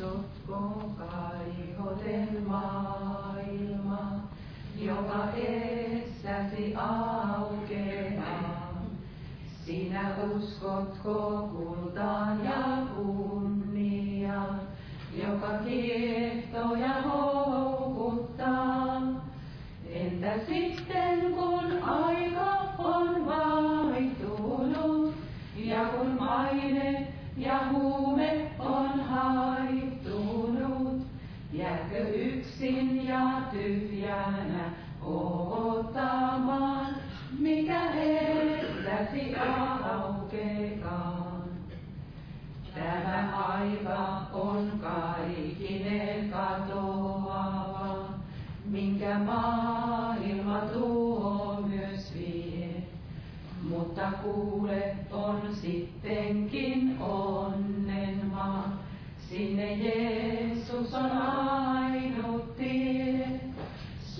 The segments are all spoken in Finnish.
Sotko kaihoten maailma, joka essäsi aukeaa. Sinä uskotko kultaan ja kunniaan, joka kiehtoja houkuttaa. Entä sitten kun aika yksin ja tyhjänä odottamaan, mikä estäsi aukekaan. Tämä aika on kaikinen katoava, minkä maailma tuo myös vie. Mutta kuule on sittenkin onnen maa, sinne Jeesus on tie.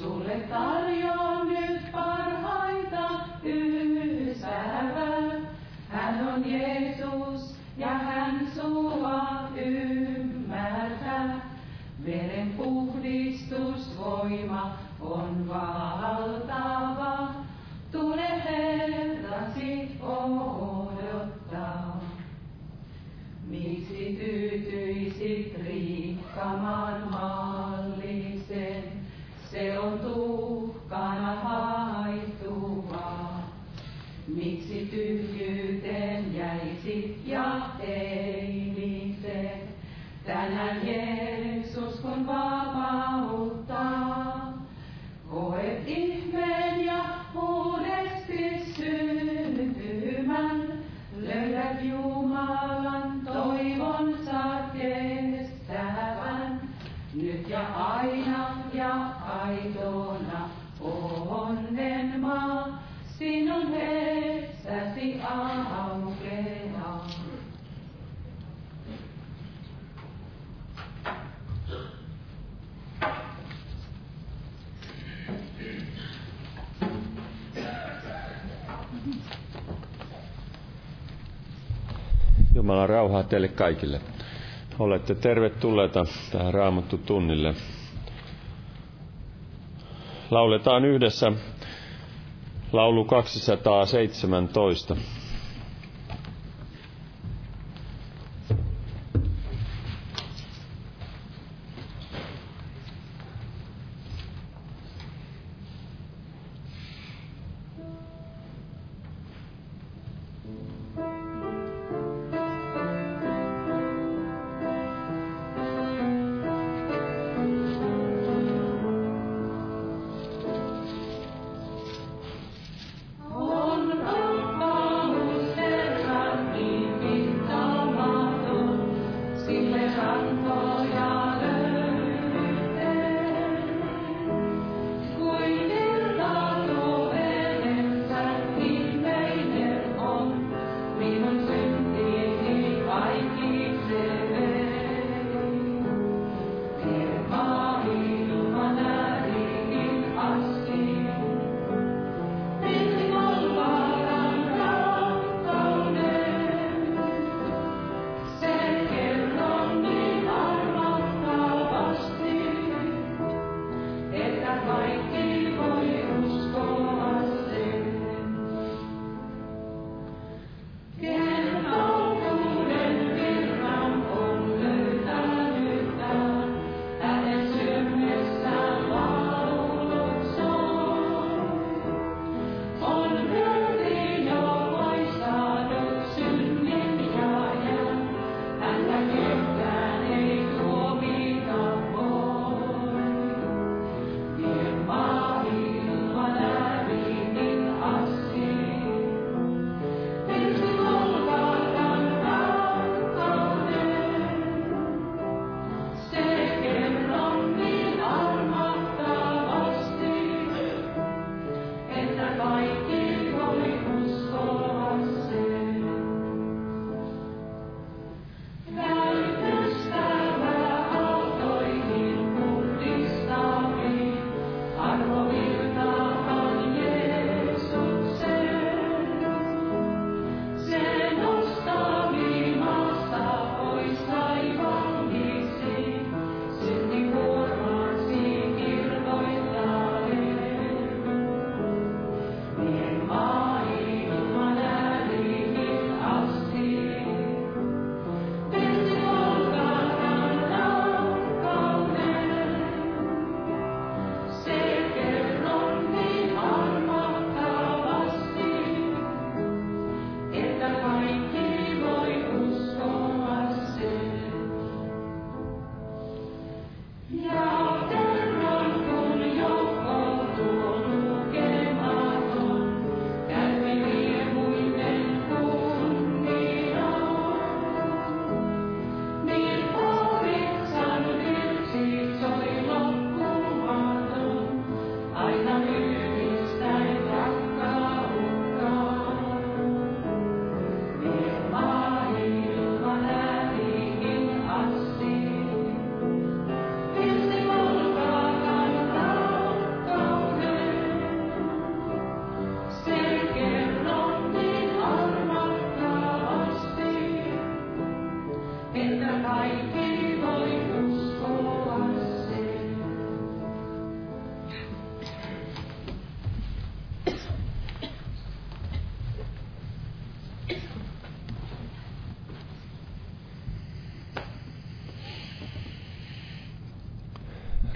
Sulle tarjoan nyt parhaita ystävää, hän on Jeesus ja hän sua ymmärtää. Veren puhdistusvoima on valtava, tule Herrasi odottaa. Miksi tyytyisit rikkamaan mallisen, se on tuhkana haittuvaa. Miksi tyhjyyteen jäisit ja eiliset, tänään Jeesus kun vapauttaa. Jumalan rauhaa teille kaikille. Olette tervetulleita tähän Raamattu tunnille. Lauletaan yhdessä laulu 217.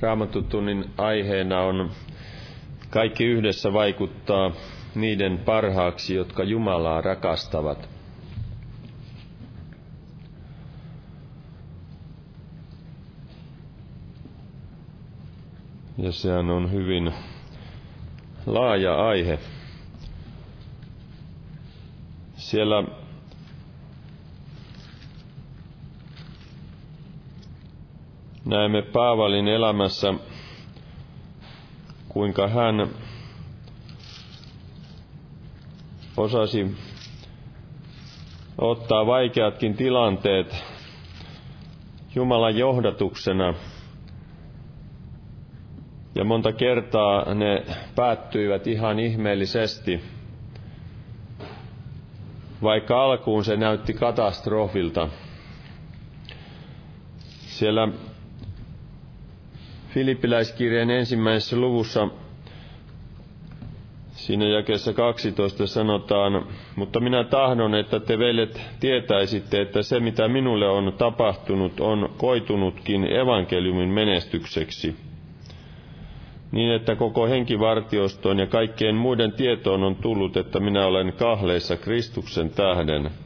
Raamattutunnin aiheena on kaikki yhdessä vaikuttaa niiden parhaaksi, jotka Jumalaa rakastavat. Ja sehän on hyvin laaja aihe. Siellä näemme Paavalin elämässä, kuinka hän osasi ottaa vaikeatkin tilanteet Jumalan johdatuksena. Ja monta kertaa ne päättyivät ihan ihmeellisesti, vaikka alkuun se näytti katastrofilta. Siellä Filippiläiskirjeen ensimmäisessä luvussa siinä jakeessa 12 sanotaan, mutta minä tahdon, että te veljet tietäisitte, että se mitä minulle on tapahtunut on koitunutkin evankeliumin menestykseksi. Niin, että koko henkivartiostoon ja kaikkien muiden tietoon on tullut, että minä olen kahleissa Kristuksen tähden –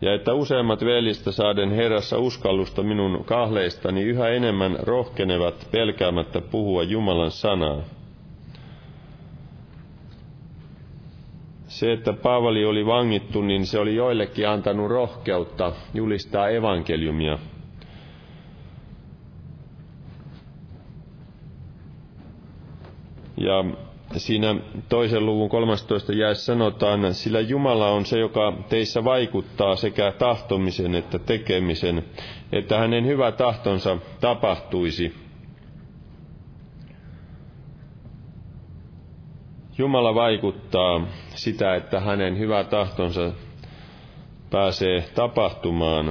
ja että useimmat velistä saaden Herrassa uskallusta minun kahleistani yhä enemmän rohkenevat pelkäämättä puhua Jumalan sanaa. Se, että Paavali oli vangittu, niin se oli joillekin antanut rohkeutta julistaa evankeliumia. Ja siinä toisen luvun 13 jäessä sanotaan, sillä Jumala on se, joka teissä vaikuttaa sekä tahtomisen että tekemisen, että hänen hyvä tahtonsa tapahtuisi. Jumala vaikuttaa sitä, että hänen hyvä tahtonsa pääsee tapahtumaan.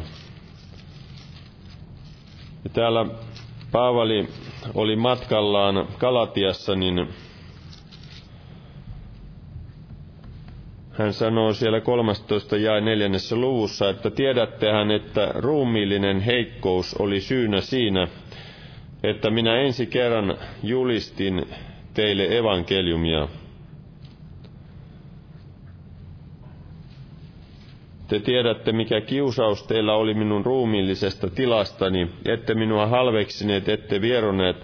Ja täällä Paavali oli matkallaan Kalatiassa, niin Hän sanoo siellä 13 ja neljännessä luvussa, että tiedättehän, että ruumiillinen heikkous oli syynä siinä, että minä ensi kerran julistin teille evankeliumia. Te tiedätte, mikä kiusaus teillä oli minun ruumiillisesta tilastani, ette minua halveksineet, ette vieroneet,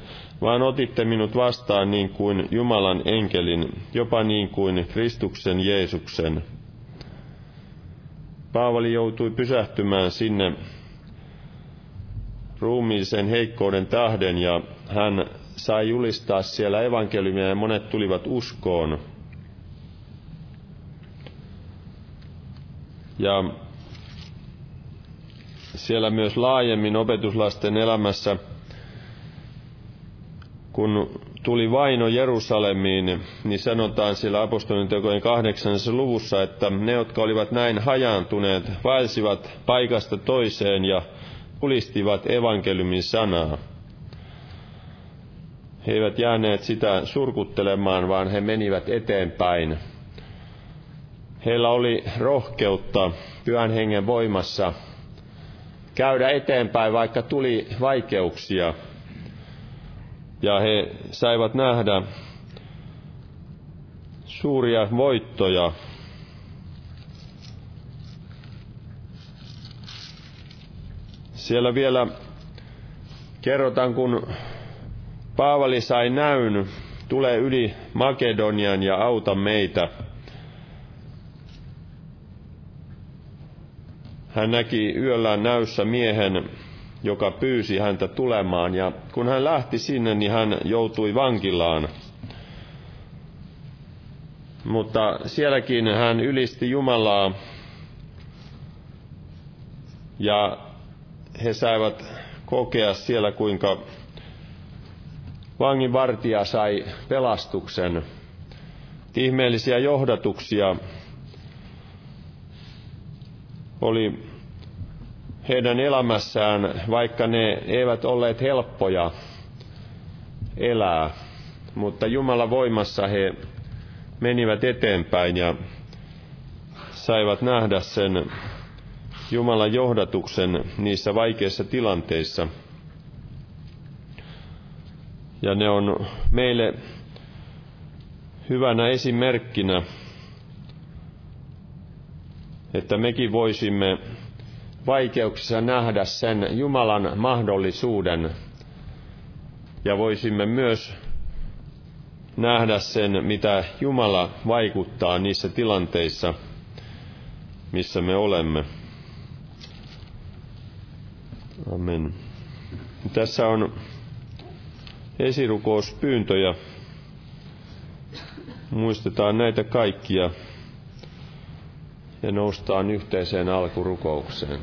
vaan otitte minut vastaan niin kuin Jumalan enkelin, jopa niin kuin Kristuksen Jeesuksen. Paavali joutui pysähtymään sinne ruumiillisen heikkouden tähden ja hän sai julistaa siellä evankeliumia ja monet tulivat uskoon. Ja siellä myös laajemmin opetuslasten elämässä – kun tuli vaino Jerusalemiin, niin sanotaan siellä apostolin tekojen kahdeksannessa luvussa, että ne, jotka olivat näin hajaantuneet, vaelsivat paikasta toiseen ja kulistivat evankeliumin sanaa. He eivät jääneet sitä surkuttelemaan, vaan he menivät eteenpäin. Heillä oli rohkeutta pyhän hengen voimassa käydä eteenpäin, vaikka tuli vaikeuksia – ja he saivat nähdä suuria voittoja. Siellä vielä kerrotaan, kun Paavali sai näyn, tule yli Makedonian ja auta meitä. Hän näki yöllään näyssä miehen, joka pyysi häntä tulemaan. Ja kun hän lähti sinne, niin hän joutui vankilaan. Mutta sielläkin hän ylisti Jumalaa ja he saivat kokea siellä, kuinka vanginvartija sai pelastuksen. Ihmeellisiä johdatuksia oli heidän elämässään, vaikka ne eivät olleet helppoja elää, mutta Jumalan voimassa he menivät eteenpäin ja saivat nähdä sen Jumalan johdatuksen niissä vaikeissa tilanteissa. Ja ne on meille hyvänä esimerkkinä, että mekin voisimme vaikeuksissa nähdä sen Jumalan mahdollisuuden ja voisimme myös nähdä sen, mitä Jumala vaikuttaa niissä tilanteissa, missä me olemme. Amen. Tässä on esirukouspyyntöjä. Muistetaan näitä kaikkia ja noustaan yhteiseen alkurukoukseen.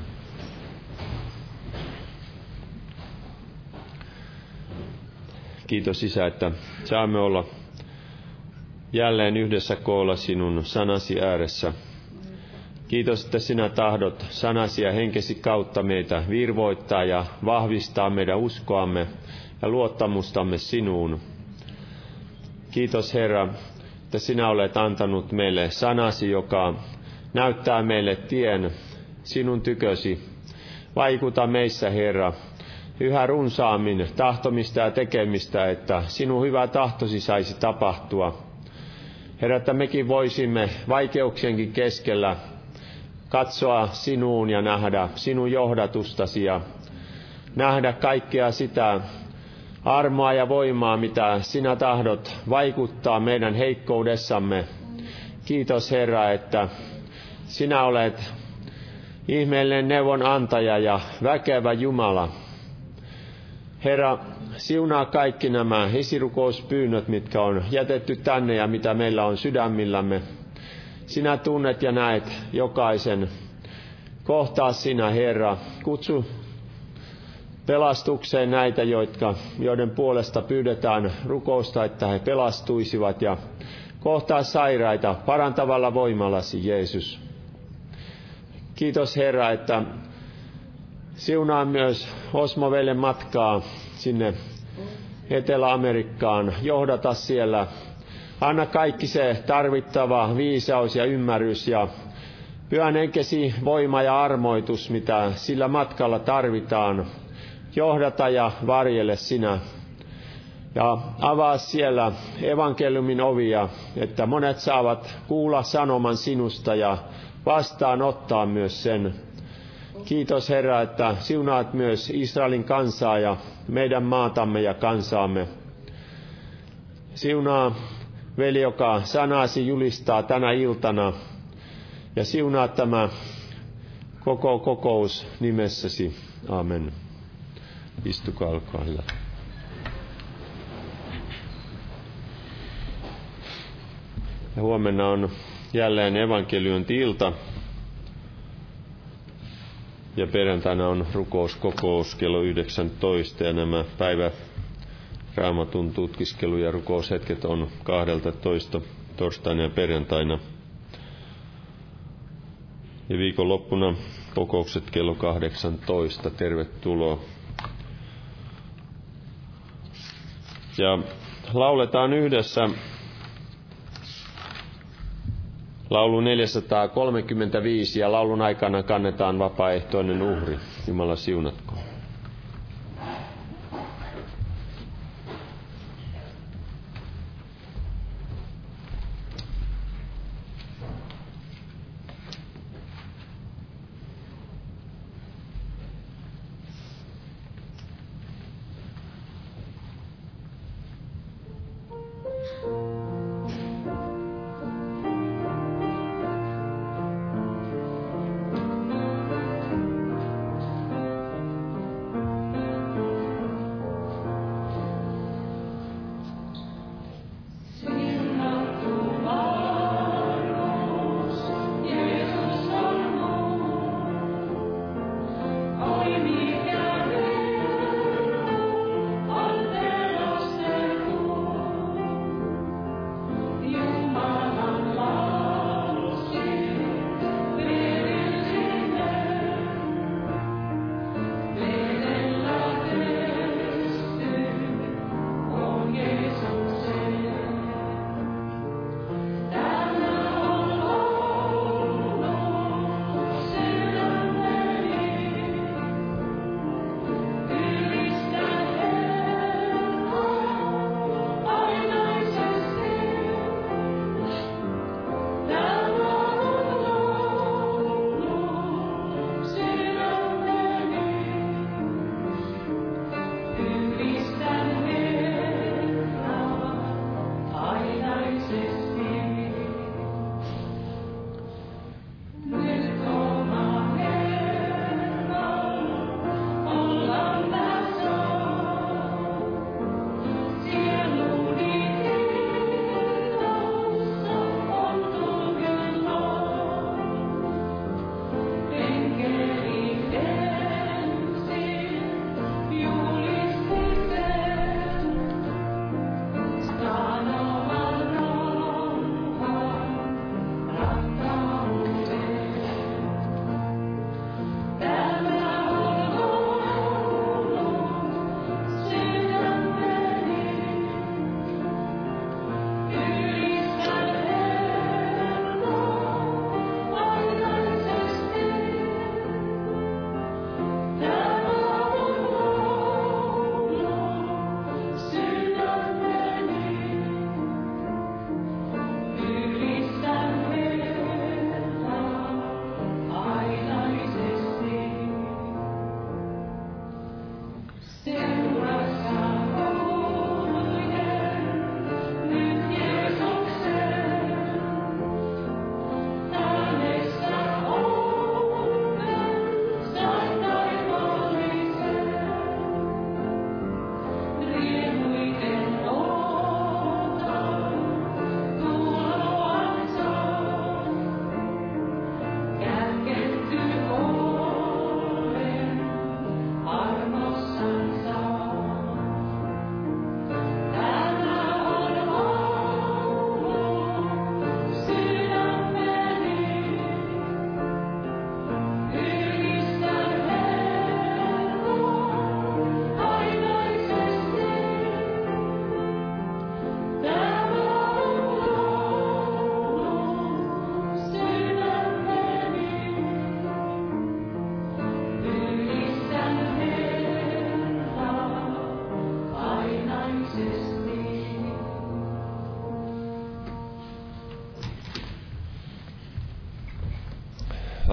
Kiitos Isä, että saamme olla jälleen yhdessä koolla sinun sanasi ääressä. Kiitos, että sinä tahdot sanasi ja henkesi kautta meitä virvoittaa ja vahvistaa meidän uskoamme ja luottamustamme sinuun. Kiitos Herra, että sinä olet antanut meille sanasi, joka näyttää meille tien sinun tykösi. Vaikuta meissä, Herra, yhä runsaammin tahtomista ja tekemistä, että sinun hyvä tahtosi saisi tapahtua. Herra, että mekin voisimme vaikeuksienkin keskellä katsoa sinuun ja nähdä sinun johdatustasi ja nähdä kaikkea sitä armoa ja voimaa, mitä sinä tahdot vaikuttaa meidän heikkoudessamme. Kiitos Herra, että sinä olet ihmeellinen neuvon antaja ja väkevä Jumala. Herra, siunaa kaikki nämä esirukouspyynnöt, mitkä on jätetty tänne ja mitä meillä on sydämillämme. Sinä tunnet ja näet jokaisen. Kohtaa sinä, Herra. Kutsu pelastukseen näitä, jotka, joiden puolesta pyydetään rukousta, että he pelastuisivat ja kohtaa sairaita parantavalla voimallasi, Jeesus. Kiitos Herra, että siunaa myös Osmovelle matkaa sinne Etelä-Amerikkaan, johdata siellä. Anna kaikki se tarvittava viisaus ja ymmärrys ja pyhän enkesi voima ja armoitus, mitä sillä matkalla tarvitaan. Johdata ja varjele sinä. Ja avaa siellä evankeliumin ovia, että monet saavat kuulla sanoman sinusta ja vastaanottaa myös sen. Kiitos Herra, että siunaat myös Israelin kansaa ja meidän maatamme ja kansaamme. Siunaa veli, joka sanasi julistaa tänä iltana ja siunaa tämä koko kokous nimessäsi. Amen. Istukaa, olkaa hyvä. Ja huomenna on jälleen evankeliointi-ilta. Ja perjantaina on rukouskokous kello 19 ja nämä päivä raamatun tutkiskelu ja rukoushetket on 12 torstaina ja perjantaina. Ja viikonloppuna kokoukset kello 18. Tervetuloa. Ja lauletaan yhdessä Laulu 435 ja laulun aikana kannetaan vapaaehtoinen uhri. Jumala siunatko.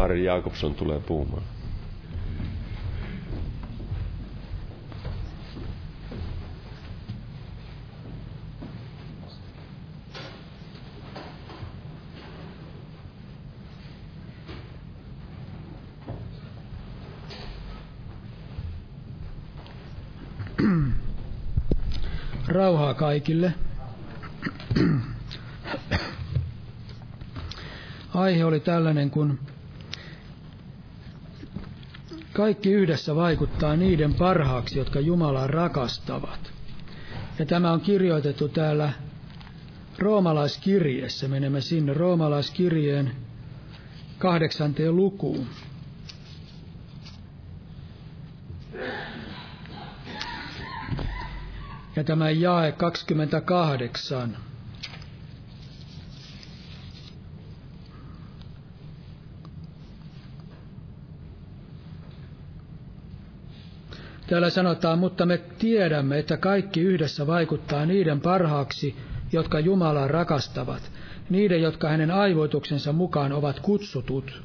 Ari Jakobson tulee puhumaan. Rauhaa kaikille. Aihe oli tällainen, kun kaikki yhdessä vaikuttaa niiden parhaaksi, jotka Jumalaa rakastavat. Ja tämä on kirjoitettu täällä roomalaiskirjeessä. Menemme sinne roomalaiskirjeen kahdeksanteen lukuun. Ja tämä jae 28. Täällä sanotaan, mutta me tiedämme, että kaikki yhdessä vaikuttaa niiden parhaaksi, jotka Jumalaa rakastavat, niiden, jotka hänen aivoituksensa mukaan ovat kutsutut.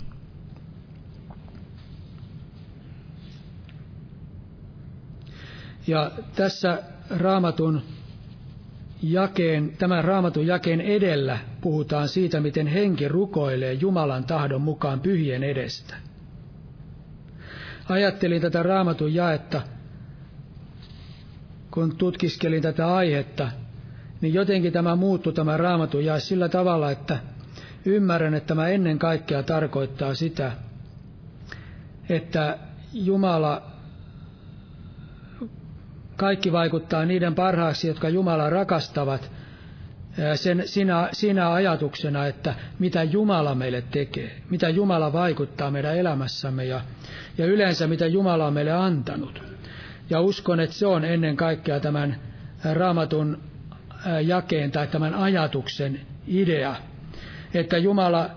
Ja tässä raamatun jakeen, tämän raamatun jakeen edellä puhutaan siitä, miten henki rukoilee Jumalan tahdon mukaan pyhien edestä. Ajattelin tätä raamatun jaetta, kun tutkiskelin tätä aihetta, niin jotenkin tämä muuttui tämä raamatun jae sillä tavalla, että ymmärrän, että tämä ennen kaikkea tarkoittaa sitä, että Jumala kaikki vaikuttaa niiden parhaaksi, jotka Jumala rakastavat, sen, siinä, siinä ajatuksena, että mitä Jumala meille tekee, mitä Jumala vaikuttaa meidän elämässämme ja, ja yleensä mitä Jumala on meille antanut. Ja uskon, että se on ennen kaikkea tämän raamatun jakeen tai tämän ajatuksen idea, että Jumala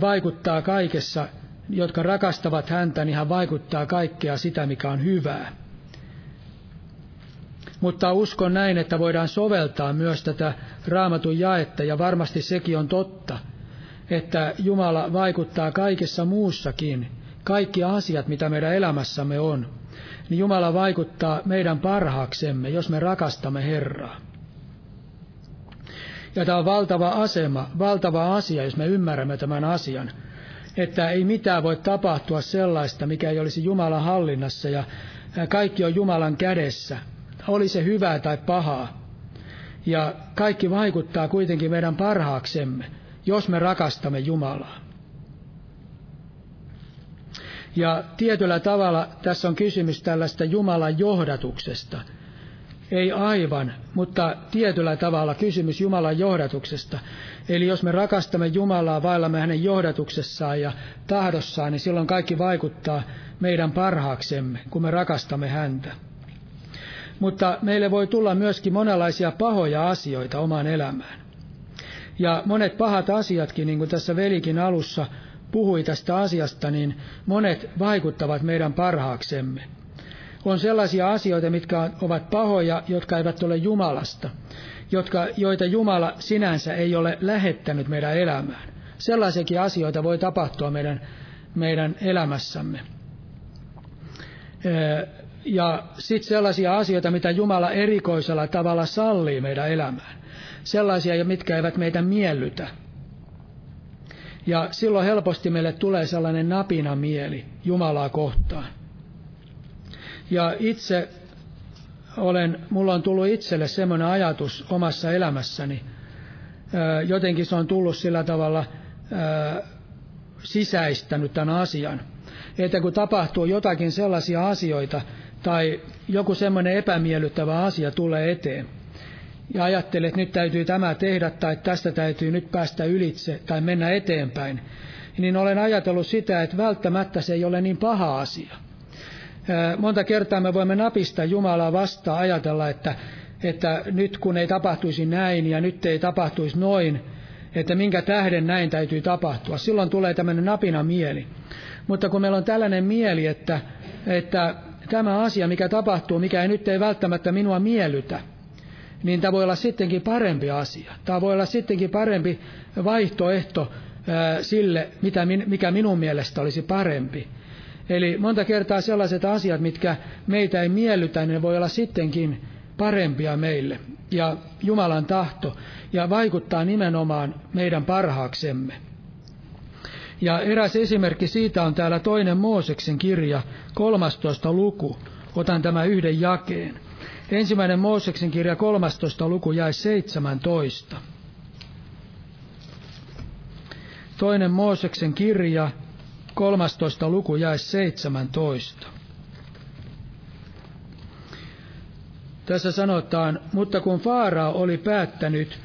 vaikuttaa kaikessa, jotka rakastavat häntä, niin hän vaikuttaa kaikkea sitä, mikä on hyvää mutta uskon näin, että voidaan soveltaa myös tätä raamatun jaetta, ja varmasti sekin on totta, että Jumala vaikuttaa kaikessa muussakin, kaikki asiat, mitä meidän elämässämme on, niin Jumala vaikuttaa meidän parhaaksemme, jos me rakastamme Herraa. Ja tämä on valtava asema, valtava asia, jos me ymmärrämme tämän asian, että ei mitään voi tapahtua sellaista, mikä ei olisi Jumalan hallinnassa ja kaikki on Jumalan kädessä, oli se hyvää tai pahaa. Ja kaikki vaikuttaa kuitenkin meidän parhaaksemme, jos me rakastamme Jumalaa. Ja tietyllä tavalla tässä on kysymys tällaista Jumalan johdatuksesta. Ei aivan, mutta tietyllä tavalla kysymys Jumalan johdatuksesta. Eli jos me rakastamme Jumalaa vaillamme hänen johdatuksessaan ja tahdossaan, niin silloin kaikki vaikuttaa meidän parhaaksemme, kun me rakastamme häntä mutta meille voi tulla myöskin monenlaisia pahoja asioita omaan elämään. Ja monet pahat asiatkin, niin kuin tässä velikin alussa puhui tästä asiasta, niin monet vaikuttavat meidän parhaaksemme. On sellaisia asioita, mitkä ovat pahoja, jotka eivät ole Jumalasta, jotka, joita Jumala sinänsä ei ole lähettänyt meidän elämään. Sellaisiakin asioita voi tapahtua meidän, meidän elämässämme ja sitten sellaisia asioita, mitä Jumala erikoisella tavalla sallii meidän elämään. Sellaisia, mitkä eivät meitä miellytä. Ja silloin helposti meille tulee sellainen napina mieli Jumalaa kohtaan. Ja itse olen, mulla on tullut itselle semmoinen ajatus omassa elämässäni, jotenkin se on tullut sillä tavalla sisäistänyt tämän asian, että kun tapahtuu jotakin sellaisia asioita, tai joku semmoinen epämiellyttävä asia tulee eteen, ja ajattelee, että nyt täytyy tämä tehdä tai tästä täytyy nyt päästä ylitse tai mennä eteenpäin, niin olen ajatellut sitä, että välttämättä se ei ole niin paha asia. Monta kertaa me voimme napista Jumalaa vastaan ajatella, että, että nyt kun ei tapahtuisi näin ja nyt ei tapahtuisi noin, että minkä tähden näin täytyy tapahtua. Silloin tulee tämmöinen napina mieli. Mutta kun meillä on tällainen mieli, että, että tämä asia, mikä tapahtuu, mikä ei nyt ei välttämättä minua miellytä, niin tämä voi olla sittenkin parempi asia. Tämä voi olla sittenkin parempi vaihtoehto sille, mikä minun mielestä olisi parempi. Eli monta kertaa sellaiset asiat, mitkä meitä ei miellytä, ne voi olla sittenkin parempia meille ja Jumalan tahto ja vaikuttaa nimenomaan meidän parhaaksemme. Ja eräs esimerkki siitä on täällä toinen Mooseksen kirja, 13. luku. Otan tämä yhden jakeen. Ensimmäinen Mooseksen kirja, 13. luku, jäi 17. Toinen Mooseksen kirja, 13. luku, jäi 17. Tässä sanotaan, mutta kun Faarao oli päättänyt,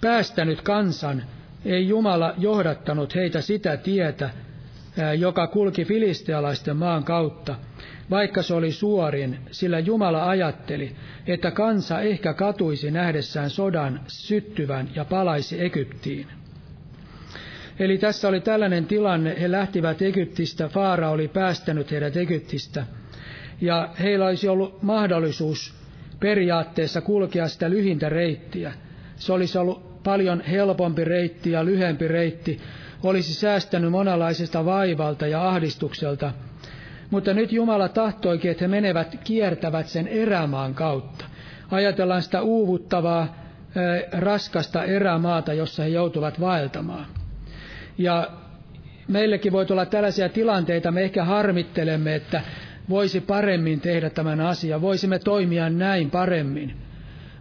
päästänyt kansan, ei Jumala johdattanut heitä sitä tietä, joka kulki filistealaisten maan kautta, vaikka se oli suorin, sillä Jumala ajatteli, että kansa ehkä katuisi nähdessään sodan syttyvän ja palaisi Egyptiin. Eli tässä oli tällainen tilanne, he lähtivät Egyptistä, Faara oli päästänyt heidät Egyptistä, ja heillä olisi ollut mahdollisuus periaatteessa kulkea sitä lyhintä reittiä. Se olisi ollut paljon helpompi reitti ja lyhempi reitti, olisi säästänyt monenlaisesta vaivalta ja ahdistukselta. Mutta nyt Jumala tahtoikin, että he menevät, kiertävät sen erämaan kautta. Ajatellaan sitä uuvuttavaa, raskasta erämaata, jossa he joutuvat vaeltamaan. Ja meillekin voi tulla tällaisia tilanteita, me ehkä harmittelemme, että voisi paremmin tehdä tämän asian, voisimme toimia näin paremmin.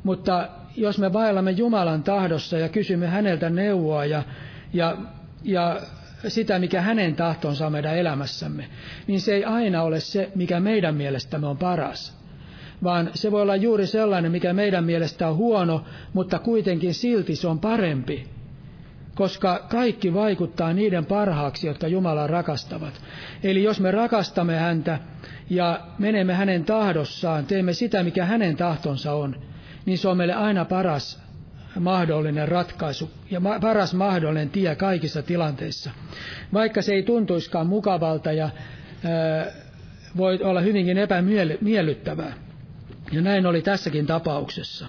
Mutta jos me vaellamme Jumalan tahdossa ja kysymme häneltä neuvoa ja, ja, ja sitä, mikä hänen tahtonsa on meidän elämässämme, niin se ei aina ole se, mikä meidän mielestämme on paras. Vaan se voi olla juuri sellainen, mikä meidän mielestä on huono, mutta kuitenkin silti se on parempi. Koska kaikki vaikuttaa niiden parhaaksi, jotka Jumalaa rakastavat. Eli jos me rakastamme häntä, ja menemme hänen tahdossaan, teemme sitä, mikä hänen tahtonsa on, niin se on meille aina paras mahdollinen ratkaisu ja paras mahdollinen tie kaikissa tilanteissa. Vaikka se ei tuntuiskaan mukavalta ja ää, voi olla hyvinkin epämiellyttävää. Ja näin oli tässäkin tapauksessa.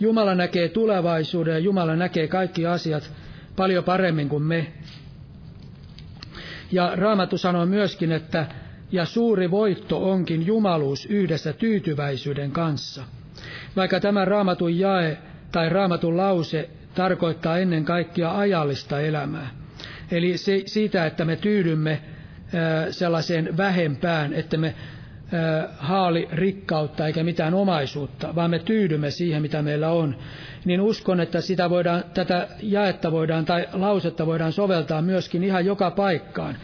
Jumala näkee tulevaisuuden ja Jumala näkee kaikki asiat paljon paremmin kuin me. Ja Raamattu sanoo myöskin, että ja suuri voitto onkin jumaluus yhdessä tyytyväisyyden kanssa. Vaikka tämä raamatun jae tai raamatun lause tarkoittaa ennen kaikkea ajallista elämää. Eli se, siitä, että me tyydymme sellaiseen vähempään, että me haali rikkautta eikä mitään omaisuutta, vaan me tyydymme siihen, mitä meillä on, niin uskon, että sitä voidaan, tätä jaetta voidaan tai lausetta voidaan soveltaa myöskin ihan joka paikkaan.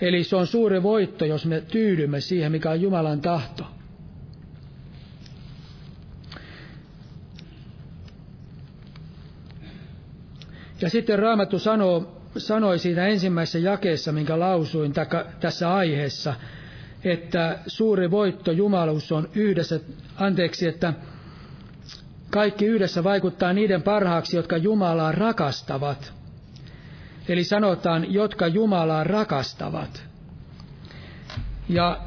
Eli se on suuri voitto, jos me tyydymme siihen, mikä on Jumalan tahto. Ja sitten Raamattu sanoo, sanoi siinä ensimmäisessä jakeessa, minkä lausuin tässä aiheessa, että suuri voitto Jumaluus on yhdessä, anteeksi, että kaikki yhdessä vaikuttaa niiden parhaaksi, jotka Jumalaa rakastavat. Eli sanotaan, jotka Jumalaa rakastavat. Ja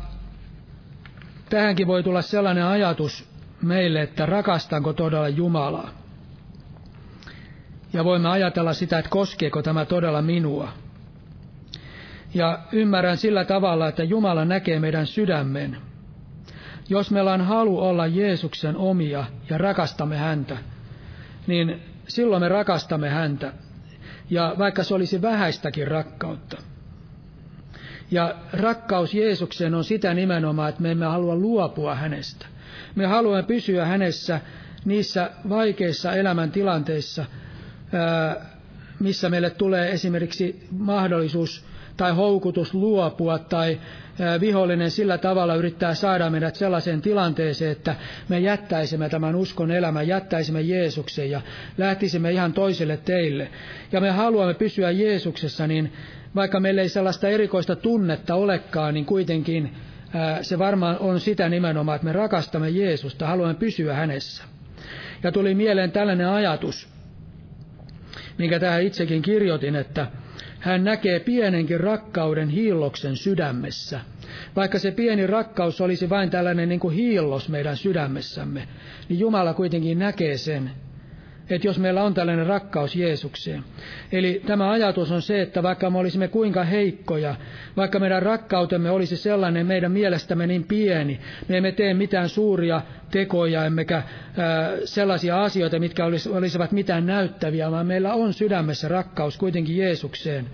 tähänkin voi tulla sellainen ajatus meille, että rakastanko todella Jumalaa. Ja voimme ajatella sitä, että koskeeko tämä todella minua. Ja ymmärrän sillä tavalla, että Jumala näkee meidän sydämen. Jos meillä on halu olla Jeesuksen omia ja rakastamme häntä, niin silloin me rakastamme häntä. Ja vaikka se olisi vähäistäkin rakkautta. Ja rakkaus Jeesukseen on sitä nimenomaan, että me emme halua luopua hänestä. Me haluamme pysyä hänessä niissä vaikeissa elämäntilanteissa, missä meille tulee esimerkiksi mahdollisuus tai houkutus luopua tai vihollinen sillä tavalla yrittää saada meidät sellaiseen tilanteeseen, että me jättäisimme tämän uskon elämän, jättäisimme Jeesuksen ja lähtisimme ihan toiselle teille. Ja me haluamme pysyä Jeesuksessa, niin vaikka meillä ei sellaista erikoista tunnetta olekaan, niin kuitenkin se varmaan on sitä nimenomaan, että me rakastamme Jeesusta, haluamme pysyä hänessä. Ja tuli mieleen tällainen ajatus, minkä tähän itsekin kirjoitin, että hän näkee pienenkin rakkauden hiilloksen sydämessä. Vaikka se pieni rakkaus olisi vain tällainen niin kuin hiillos meidän sydämessämme, niin Jumala kuitenkin näkee sen, että jos meillä on tällainen rakkaus Jeesukseen. Eli tämä ajatus on se, että vaikka me olisimme kuinka heikkoja, vaikka meidän rakkautemme olisi sellainen meidän mielestämme niin pieni, me emme tee mitään suuria tekoja, emmekä äh, sellaisia asioita, mitkä olisivat mitään näyttäviä, vaan meillä on sydämessä rakkaus kuitenkin Jeesukseen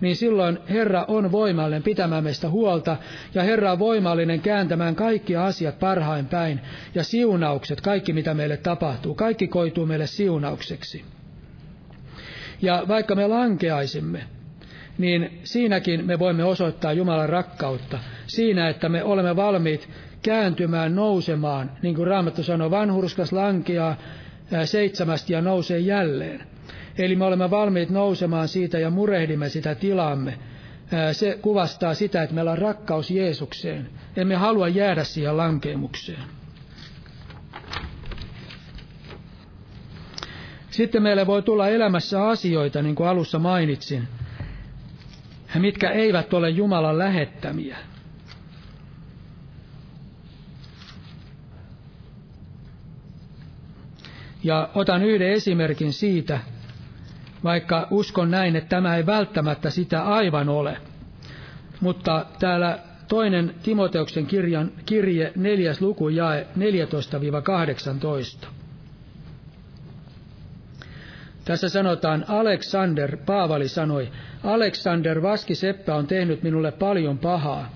niin silloin Herra on voimallinen pitämään meistä huolta, ja Herra on voimallinen kääntämään kaikki asiat parhain päin, ja siunaukset, kaikki mitä meille tapahtuu, kaikki koituu meille siunaukseksi. Ja vaikka me lankeaisimme, niin siinäkin me voimme osoittaa Jumalan rakkautta, siinä, että me olemme valmiit kääntymään, nousemaan, niin kuin Raamattu sanoo, vanhurskas lankeaa seitsemästi ja nousee jälleen. Eli me olemme valmiit nousemaan siitä ja murehdimme sitä tilaamme. Se kuvastaa sitä, että meillä on rakkaus Jeesukseen. Emme halua jäädä siihen lankeemukseen. Sitten meille voi tulla elämässä asioita, niin kuin alussa mainitsin, mitkä eivät ole Jumalan lähettämiä. Ja otan yhden esimerkin siitä, vaikka uskon näin, että tämä ei välttämättä sitä aivan ole. Mutta täällä toinen Timoteuksen kirjan, kirje neljäs luku jae 14-18. Tässä sanotaan, Alexander, Paavali sanoi, Alexander Vaskiseppä on tehnyt minulle paljon pahaa.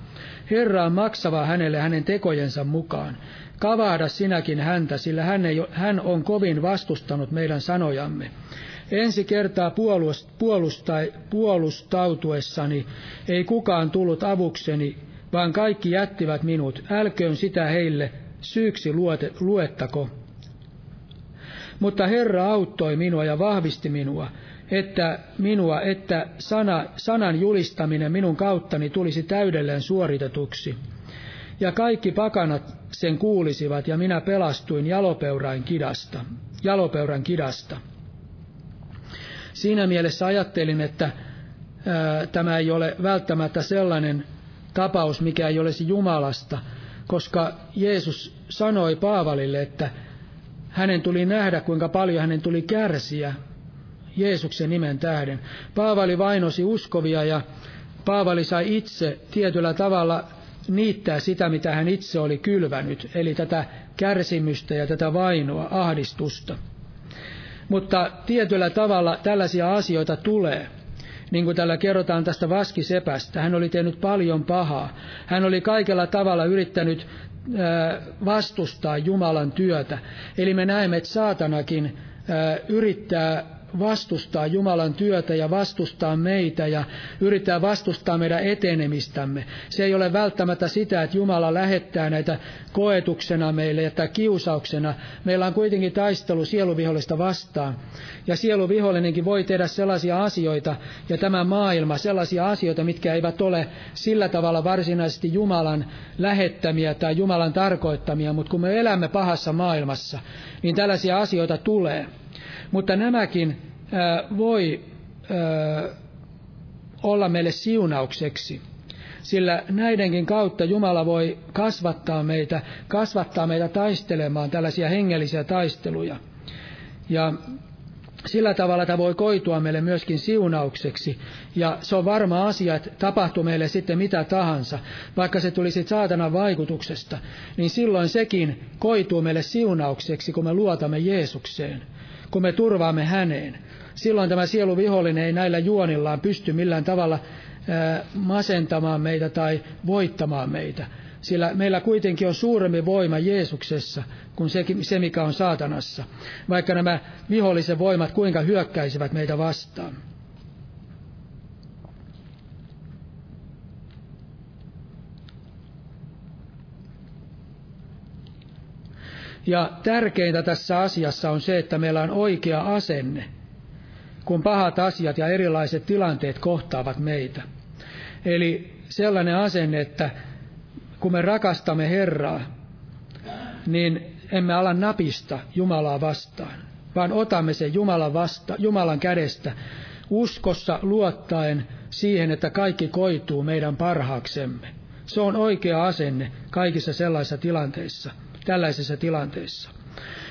Herra on maksava hänelle hänen tekojensa mukaan. Kavaada sinäkin häntä, sillä hän, ei, hän on kovin vastustanut meidän sanojamme. Ensi kertaa puolustautuessani ei kukaan tullut avukseni, vaan kaikki jättivät minut. Älköön sitä heille syyksi luote, luettako. Mutta Herra auttoi minua ja vahvisti minua, että minua, että sana, sanan julistaminen minun kauttani tulisi täydelleen suoritetuksi. Ja kaikki pakanat sen kuulisivat, ja minä pelastuin jalopeuran kidasta. Jalopeuran kidasta. Siinä mielessä ajattelin, että ää, tämä ei ole välttämättä sellainen tapaus, mikä ei olisi Jumalasta, koska Jeesus sanoi Paavalille, että hänen tuli nähdä, kuinka paljon hänen tuli kärsiä Jeesuksen nimen tähden. Paavali vainosi uskovia ja Paavali sai itse tietyllä tavalla niittää sitä, mitä hän itse oli kylvänyt, eli tätä kärsimystä ja tätä vainoa, ahdistusta. Mutta tietyllä tavalla tällaisia asioita tulee. Niin kuin täällä kerrotaan tästä vaskisepästä, hän oli tehnyt paljon pahaa. Hän oli kaikella tavalla yrittänyt vastustaa Jumalan työtä. Eli me näemme, että saatanakin yrittää vastustaa Jumalan työtä ja vastustaa meitä ja yrittää vastustaa meidän etenemistämme. Se ei ole välttämättä sitä, että Jumala lähettää näitä koetuksena meille ja kiusauksena. Meillä on kuitenkin taistelu sieluvihollista vastaan. Ja sieluvihollinenkin voi tehdä sellaisia asioita ja tämä maailma sellaisia asioita, mitkä eivät ole sillä tavalla varsinaisesti Jumalan lähettämiä tai Jumalan tarkoittamia, mutta kun me elämme pahassa maailmassa, niin tällaisia asioita tulee. Mutta nämäkin voi olla meille siunaukseksi, sillä näidenkin kautta Jumala voi kasvattaa meitä, kasvattaa meitä taistelemaan tällaisia hengellisiä taisteluja. Ja sillä tavalla tämä voi koitua meille myöskin siunaukseksi. Ja se on varma asia, että tapahtuu meille sitten mitä tahansa, vaikka se tulisi saatanan vaikutuksesta, niin silloin sekin koituu meille siunaukseksi, kun me luotamme Jeesukseen kun me turvaamme häneen. Silloin tämä sielu vihollinen ei näillä juonillaan pysty millään tavalla masentamaan meitä tai voittamaan meitä. Sillä meillä kuitenkin on suurempi voima Jeesuksessa kuin se, se mikä on saatanassa, vaikka nämä vihollisen voimat kuinka hyökkäisivät meitä vastaan. Ja tärkeintä tässä asiassa on se, että meillä on oikea asenne, kun pahat asiat ja erilaiset tilanteet kohtaavat meitä. Eli sellainen asenne, että kun me rakastamme Herraa, niin emme ala napista Jumalaa vastaan, vaan otamme sen Jumalan, vasta, Jumalan kädestä uskossa luottaen siihen, että kaikki koituu meidän parhaaksemme. Se on oikea asenne kaikissa sellaisissa tilanteissa tällaisissa tilanteissa.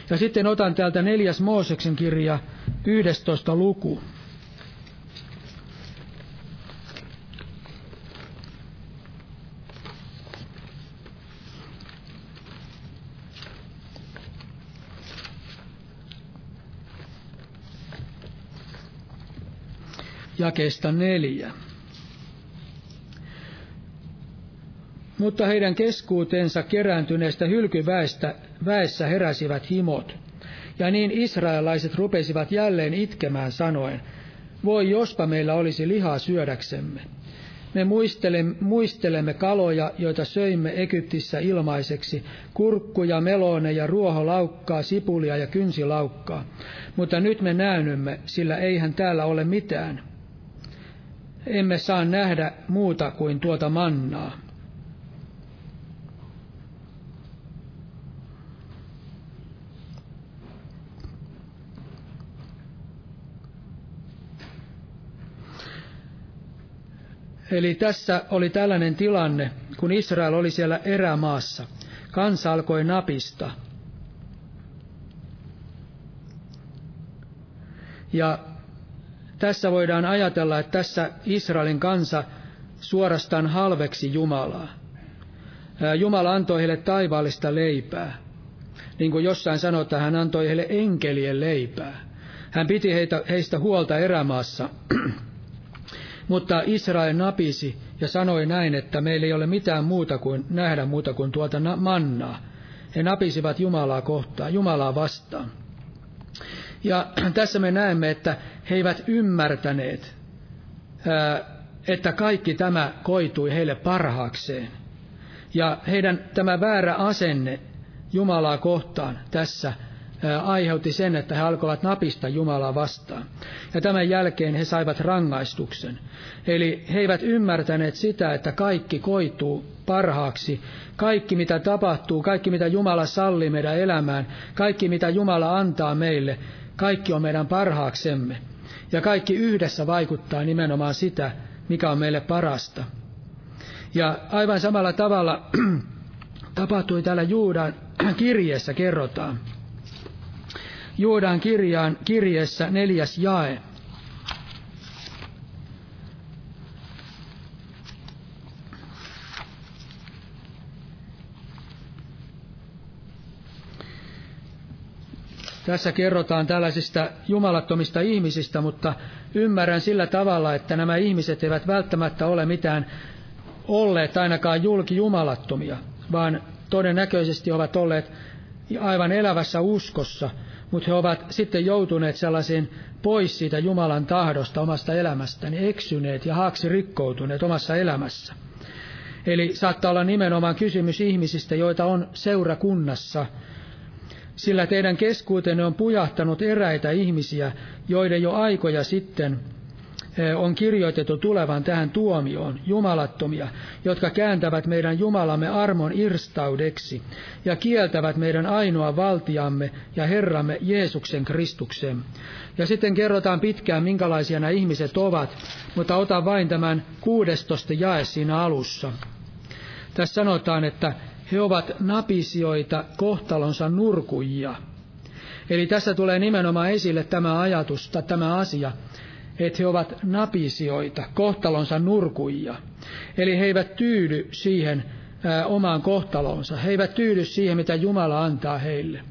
Ja sitten otan täältä neljäs Mooseksen kirja, 11 luku. jakeesta neljä. Mutta heidän keskuutensa kerääntyneestä hylkyväestä väessä heräsivät himot. Ja niin israelaiset rupesivat jälleen itkemään sanoen, voi jospa meillä olisi lihaa syödäksemme. Me muistelemme, muistelemme kaloja, joita söimme Egyptissä ilmaiseksi, kurkkuja, meloneja, ruoholaukkaa, sipulia ja kynsilaukkaa. Mutta nyt me näynymme, sillä eihän täällä ole mitään. Emme saa nähdä muuta kuin tuota mannaa. Eli tässä oli tällainen tilanne, kun Israel oli siellä erämaassa. Kansa alkoi napista. Ja tässä voidaan ajatella, että tässä Israelin kansa suorastaan halveksi Jumalaa. Jumala antoi heille taivaallista leipää. Niin kuin jossain sanotaan, hän antoi heille enkelien leipää. Hän piti heitä, heistä huolta erämaassa. Mutta Israel napisi ja sanoi näin, että meillä ei ole mitään muuta kuin nähdä muuta kuin tuota mannaa. He napisivat Jumalaa kohtaan, Jumalaa vastaan. Ja tässä me näemme, että he eivät ymmärtäneet, että kaikki tämä koitui heille parhaakseen. Ja heidän tämä väärä asenne Jumalaa kohtaan tässä aiheutti sen, että he alkoivat napista Jumalaa vastaan. Ja tämän jälkeen he saivat rangaistuksen. Eli he eivät ymmärtäneet sitä, että kaikki koituu parhaaksi. Kaikki mitä tapahtuu, kaikki mitä Jumala sallii meidän elämään, kaikki mitä Jumala antaa meille, kaikki on meidän parhaaksemme. Ja kaikki yhdessä vaikuttaa nimenomaan sitä, mikä on meille parasta. Ja aivan samalla tavalla tapahtui täällä Juudan kirjeessä, kerrotaan. Juudan kirjaan kirjeessä neljäs jae. Tässä kerrotaan tällaisista jumalattomista ihmisistä, mutta ymmärrän sillä tavalla, että nämä ihmiset eivät välttämättä ole mitään olleet ainakaan julki jumalattomia, vaan todennäköisesti ovat olleet aivan elävässä uskossa, mutta he ovat sitten joutuneet sellaisiin pois siitä Jumalan tahdosta omasta elämästään, eksyneet ja haaksi rikkoutuneet omassa elämässä. Eli saattaa olla nimenomaan kysymys ihmisistä, joita on seurakunnassa, sillä teidän keskuutenne on pujahtanut eräitä ihmisiä, joiden jo aikoja sitten on kirjoitettu tulevan tähän tuomioon, jumalattomia, jotka kääntävät meidän Jumalamme armon irstaudeksi ja kieltävät meidän ainoa valtiamme ja Herramme Jeesuksen Kristuksen. Ja sitten kerrotaan pitkään, minkälaisia nämä ihmiset ovat, mutta otan vain tämän kuudestosta jae siinä alussa. Tässä sanotaan, että he ovat napisioita kohtalonsa nurkujia. Eli tässä tulee nimenomaan esille tämä ajatus tai tämä asia, että he ovat napisioita, kohtalonsa nurkujia. Eli he eivät tyydy siihen ää, omaan kohtalonsa. He eivät tyydy siihen, mitä Jumala antaa heille.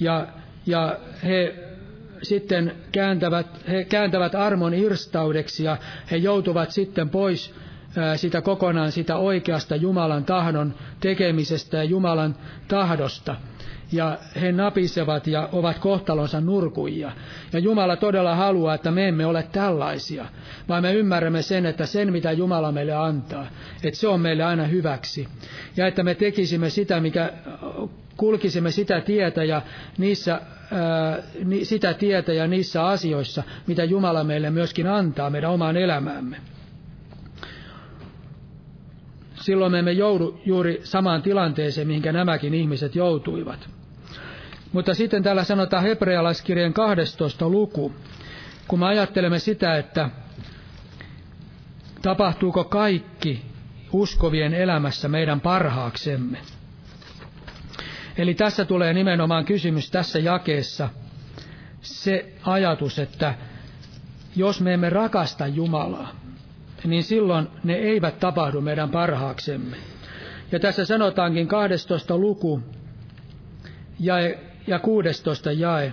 Ja, ja he sitten kääntävät, he kääntävät armon irstaudeksi ja he joutuvat sitten pois sitä kokonaan sitä oikeasta Jumalan tahdon tekemisestä ja Jumalan tahdosta. Ja he napisevat ja ovat kohtalonsa nurkuja. Ja Jumala todella haluaa, että me emme ole tällaisia, vaan me ymmärrämme sen, että sen mitä Jumala meille antaa, että se on meille aina hyväksi. Ja että me tekisimme sitä, mikä kulkisimme sitä tietä ja niissä sitä tietä ja niissä asioissa, mitä Jumala meille myöskin antaa meidän omaan elämäämme silloin me emme joudu juuri samaan tilanteeseen, mihinkä nämäkin ihmiset joutuivat. Mutta sitten täällä sanotaan hebrealaiskirjan 12 luku, kun me ajattelemme sitä, että tapahtuuko kaikki uskovien elämässä meidän parhaaksemme. Eli tässä tulee nimenomaan kysymys tässä jakeessa se ajatus, että jos me emme rakasta Jumalaa, niin silloin ne eivät tapahdu meidän parhaaksemme. Ja tässä sanotaankin 12 luku jae, ja 16 jae,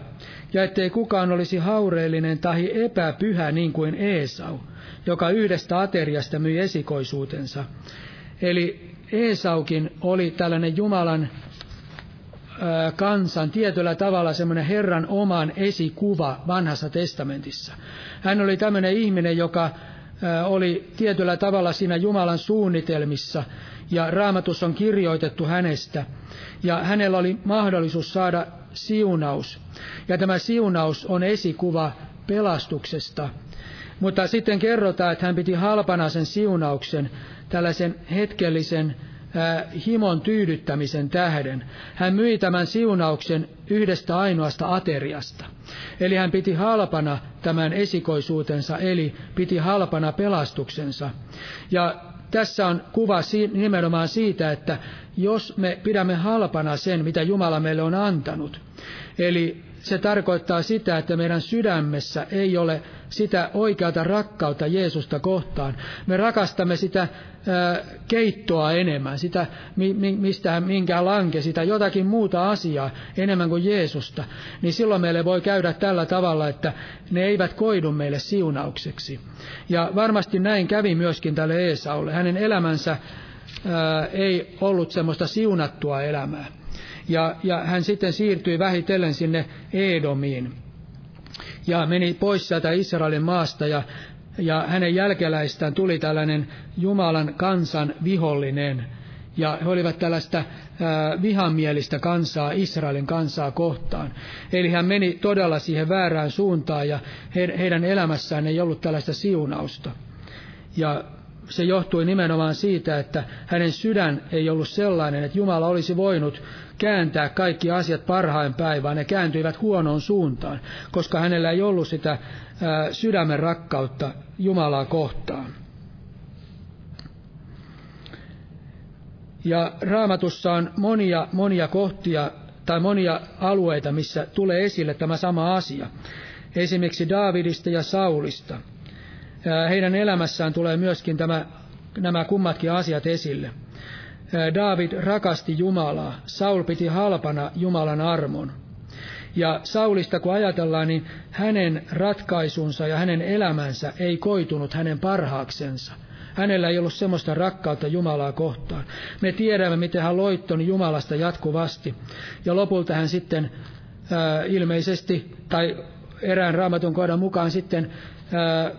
ja ettei kukaan olisi haureellinen tai epäpyhä niin kuin Eesau, joka yhdestä ateriasta myi esikoisuutensa. Eli Eesaukin oli tällainen Jumalan kansan tietyllä tavalla semmoinen Herran oman esikuva vanhassa testamentissa. Hän oli tämmöinen ihminen, joka oli tietyllä tavalla siinä Jumalan suunnitelmissa ja raamatus on kirjoitettu hänestä. Ja hänellä oli mahdollisuus saada siunaus. Ja tämä siunaus on esikuva pelastuksesta. Mutta sitten kerrotaan, että hän piti halpana sen siunauksen, tällaisen hetkellisen himon tyydyttämisen tähden. Hän myi tämän siunauksen yhdestä ainoasta ateriasta. Eli hän piti halpana tämän esikoisuutensa, eli piti halpana pelastuksensa. Ja tässä on kuva nimenomaan siitä, että jos me pidämme halpana sen, mitä Jumala meille on antanut, eli se tarkoittaa sitä, että meidän sydämessä ei ole sitä oikeata rakkautta Jeesusta kohtaan. Me rakastamme sitä keittoa enemmän, sitä, mistä minkään lanke, sitä jotakin muuta asiaa enemmän kuin Jeesusta, niin silloin meille voi käydä tällä tavalla, että ne eivät koidu meille siunaukseksi. Ja varmasti näin kävi myöskin tälle Eesaulle. Hänen elämänsä ää, ei ollut semmoista siunattua elämää. Ja, ja hän sitten siirtyi vähitellen sinne Edomiin ja meni pois sieltä Israelin maasta ja ja hänen jälkeläistään tuli tällainen Jumalan kansan vihollinen. Ja he olivat tällaista ää, vihamielistä kansaa, Israelin kansaa kohtaan. Eli hän meni todella siihen väärään suuntaan ja he, heidän elämässään ei ollut tällaista siunausta. Ja se johtui nimenomaan siitä, että hänen sydän ei ollut sellainen, että Jumala olisi voinut kääntää kaikki asiat parhain päivään. Ne kääntyivät huonoon suuntaan, koska hänellä ei ollut sitä sydämen rakkautta Jumalaa kohtaan. Ja raamatussa on monia, monia kohtia tai monia alueita, missä tulee esille tämä sama asia. Esimerkiksi Daavidista ja Saulista. Heidän elämässään tulee myöskin tämä, nämä kummatkin asiat esille. David rakasti Jumalaa, Saul piti halpana Jumalan armon. Ja Saulista kun ajatellaan, niin hänen ratkaisunsa ja hänen elämänsä ei koitunut hänen parhaaksensa. Hänellä ei ollut semmoista rakkautta Jumalaa kohtaan. Me tiedämme, miten hän loittoni Jumalasta jatkuvasti. Ja lopulta hän sitten ää, ilmeisesti, tai erään raamatun kohdan mukaan sitten ää,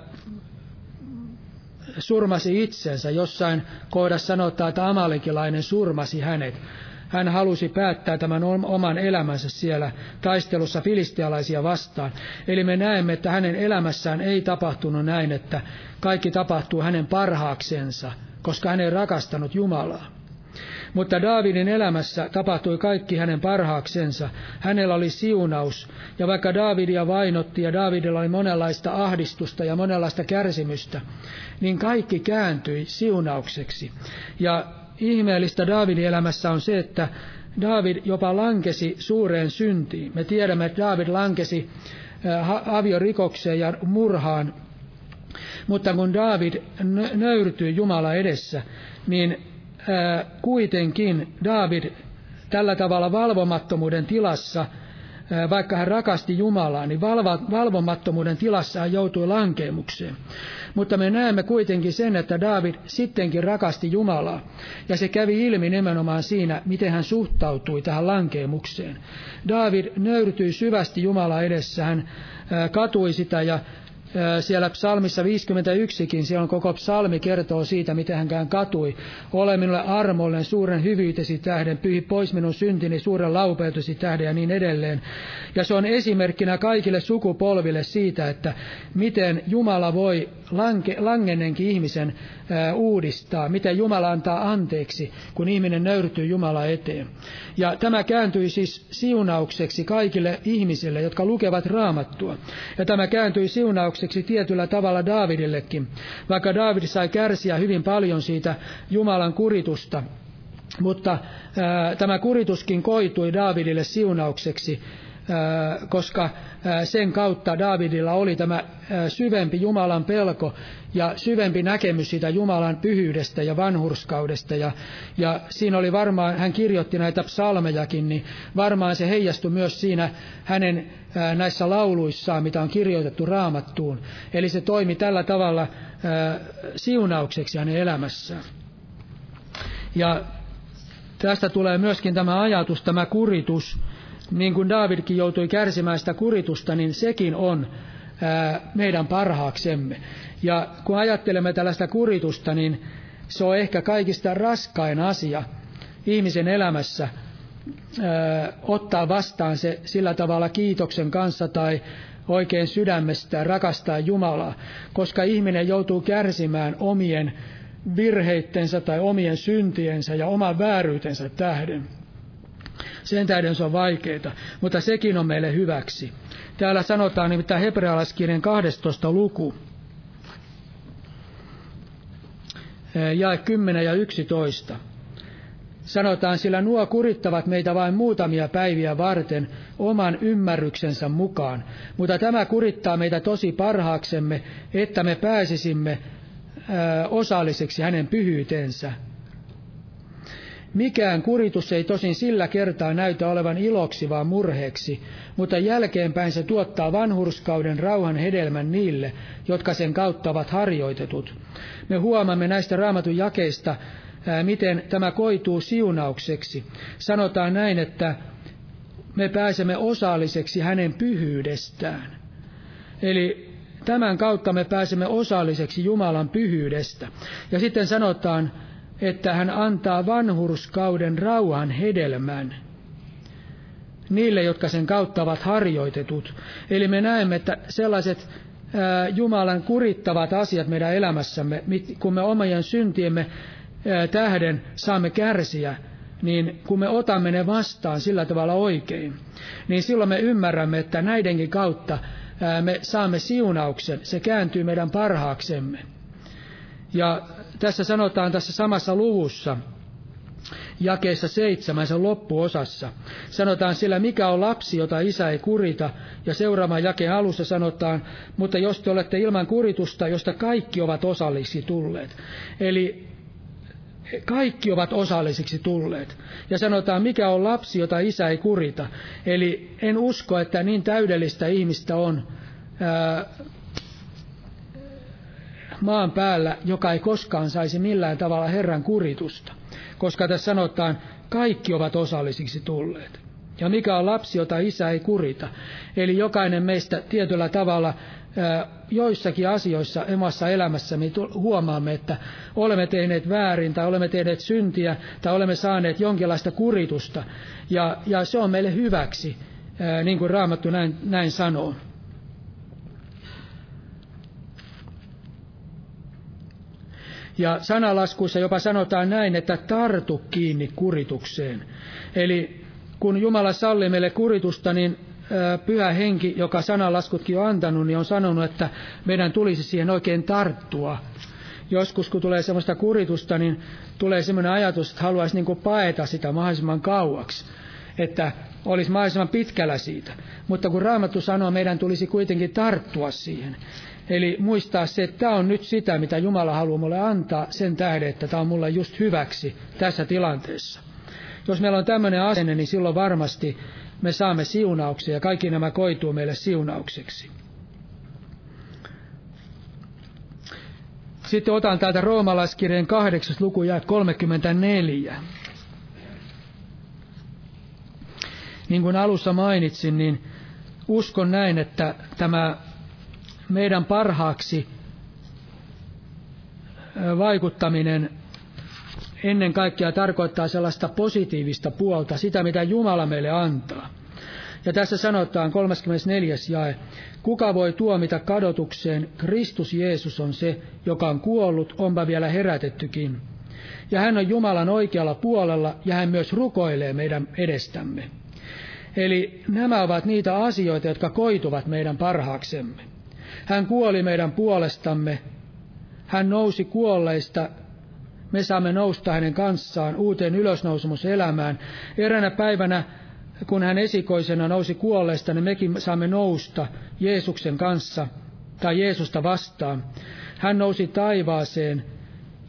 surmasi itsensä. Jossain kohdassa sanotaan, että amalekilainen surmasi hänet. Hän halusi päättää tämän oman elämänsä siellä taistelussa filistialaisia vastaan. Eli me näemme, että hänen elämässään ei tapahtunut näin, että kaikki tapahtuu hänen parhaaksensa, koska hän ei rakastanut Jumalaa. Mutta Daavidin elämässä tapahtui kaikki hänen parhaaksensa. Hänellä oli siunaus, ja vaikka Daavidia vainotti ja Daavidilla oli monenlaista ahdistusta ja monenlaista kärsimystä, niin kaikki kääntyi siunaukseksi. Ja ihmeellistä Daavidin elämässä on se, että Daavid jopa lankesi suureen syntiin. Me tiedämme, että Daavid lankesi aviorikokseen ja murhaan, mutta kun Daavid nöyrtyi Jumala edessä, niin kuitenkin Daavid tällä tavalla valvomattomuuden tilassa, vaikka hän rakasti Jumalaa, niin valvomattomuuden tilassa hän joutui lankeemukseen. Mutta me näemme kuitenkin sen, että David sittenkin rakasti Jumalaa. Ja se kävi ilmi nimenomaan siinä, miten hän suhtautui tähän lankeemukseen. David nöyrtyi syvästi Jumala edessä, hän katui sitä ja siellä psalmissa 51kin, siellä on koko psalmi kertoo siitä, miten hänkään katui. Ole minulle armollinen suuren hyvyytesi tähden, pyhi pois minun syntini suuren laupeutesi tähden ja niin edelleen. Ja se on esimerkkinä kaikille sukupolville siitä, että miten Jumala voi lanke, langennenkin ihmisen ää, uudistaa, miten Jumala antaa anteeksi, kun ihminen nöyrtyy Jumala eteen. Ja tämä kääntyi siis siunaukseksi kaikille ihmisille, jotka lukevat raamattua. Ja tämä kääntyi siunaukseksi tietyllä tavalla Daavidillekin, vaikka Daavid sai kärsiä hyvin paljon siitä Jumalan kuritusta, Mutta ää, tämä kurituskin koitui Daavidille siunaukseksi, koska sen kautta Daavidilla oli tämä syvempi Jumalan pelko ja syvempi näkemys siitä Jumalan pyhyydestä ja vanhurskaudesta. Ja, ja siinä oli varmaan, hän kirjoitti näitä psalmejakin, niin varmaan se heijastui myös siinä hänen näissä lauluissaan, mitä on kirjoitettu raamattuun. Eli se toimi tällä tavalla siunaukseksi hänen elämässään. Ja tästä tulee myöskin tämä ajatus, tämä kuritus, niin kuin Davidkin joutui kärsimään sitä kuritusta, niin sekin on meidän parhaaksemme. Ja kun ajattelemme tällaista kuritusta, niin se on ehkä kaikista raskain asia ihmisen elämässä ottaa vastaan se sillä tavalla kiitoksen kanssa tai oikein sydämestä rakastaa Jumalaa, koska ihminen joutuu kärsimään omien virheittensä tai omien syntiensä ja oman vääryytensä tähden. Sen tähden se on vaikeaa, mutta sekin on meille hyväksi. Täällä sanotaan nimittäin hebrealaiskirjan 12 luku, jae 10 ja 11. Sanotaan, sillä nuo kurittavat meitä vain muutamia päiviä varten oman ymmärryksensä mukaan, mutta tämä kurittaa meitä tosi parhaaksemme, että me pääsisimme osalliseksi hänen pyhyytensä. Mikään kuritus ei tosin sillä kertaa näytä olevan iloksi, vaan murheeksi, mutta jälkeenpäin se tuottaa vanhurskauden rauhan hedelmän niille, jotka sen kautta ovat harjoitetut. Me huomaamme näistä raamatun jakeista, miten tämä koituu siunaukseksi. Sanotaan näin, että me pääsemme osalliseksi hänen pyhyydestään. Eli tämän kautta me pääsemme osalliseksi Jumalan pyhyydestä. Ja sitten sanotaan, että hän antaa vanhurskauden rauhan hedelmän niille, jotka sen kautta ovat harjoitetut. Eli me näemme, että sellaiset ää, Jumalan kurittavat asiat meidän elämässämme, kun me omien syntiemme ää, tähden saamme kärsiä, niin kun me otamme ne vastaan sillä tavalla oikein, niin silloin me ymmärrämme, että näidenkin kautta me saamme siunauksen, se kääntyy meidän parhaaksemme. Ja tässä sanotaan tässä samassa luvussa, jakeessa seitsemän, sen loppuosassa. Sanotaan sillä, mikä on lapsi, jota isä ei kurita, ja seuraavan jakeen alussa sanotaan, mutta jos te olette ilman kuritusta, josta kaikki ovat osallisiksi tulleet. Eli kaikki ovat osallisiksi tulleet. Ja sanotaan, mikä on lapsi, jota isä ei kurita. Eli en usko, että niin täydellistä ihmistä on maan päällä, joka ei koskaan saisi millään tavalla Herran kuritusta. Koska tässä sanotaan, kaikki ovat osallisiksi tulleet. Ja mikä on lapsi, jota isä ei kurita. Eli jokainen meistä tietyllä tavalla joissakin asioissa emassa elämässä me huomaamme, että olemme tehneet väärin tai olemme tehneet syntiä tai olemme saaneet jonkinlaista kuritusta. Ja, ja se on meille hyväksi, niin kuin Raamattu näin, näin sanoo. Ja sanalaskuissa jopa sanotaan näin, että tartu kiinni kuritukseen. Eli kun Jumala sallii meille kuritusta, niin pyhä henki, joka sanalaskutkin on antanut, niin on sanonut, että meidän tulisi siihen oikein tarttua. Joskus kun tulee sellaista kuritusta, niin tulee sellainen ajatus, että haluaisi niin paeta sitä mahdollisimman kauaksi. Että olisi mahdollisimman pitkällä siitä. Mutta kun Raamattu sanoo, meidän tulisi kuitenkin tarttua siihen. Eli muistaa se, että tämä on nyt sitä, mitä Jumala haluaa mulle antaa sen tähden, että tämä on mulle just hyväksi tässä tilanteessa. Jos meillä on tämmöinen asenne, niin silloin varmasti me saamme siunauksia ja kaikki nämä koituu meille siunaukseksi. Sitten otan täältä roomalaiskirjeen kahdeksas luku ja 34. Niin kuin alussa mainitsin, niin uskon näin, että tämä meidän parhaaksi vaikuttaminen ennen kaikkea tarkoittaa sellaista positiivista puolta, sitä mitä Jumala meille antaa. Ja tässä sanotaan 34. jae, kuka voi tuomita kadotukseen, Kristus Jeesus on se, joka on kuollut, onpa vielä herätettykin. Ja hän on Jumalan oikealla puolella ja hän myös rukoilee meidän edestämme. Eli nämä ovat niitä asioita, jotka koituvat meidän parhaaksemme. Hän kuoli meidän puolestamme. Hän nousi kuolleista me saamme nousta hänen kanssaan uuteen ylösnousemuselämään. Eräänä päivänä, kun hän esikoisena nousi kuolleesta, niin mekin saamme nousta Jeesuksen kanssa tai Jeesusta vastaan. Hän nousi taivaaseen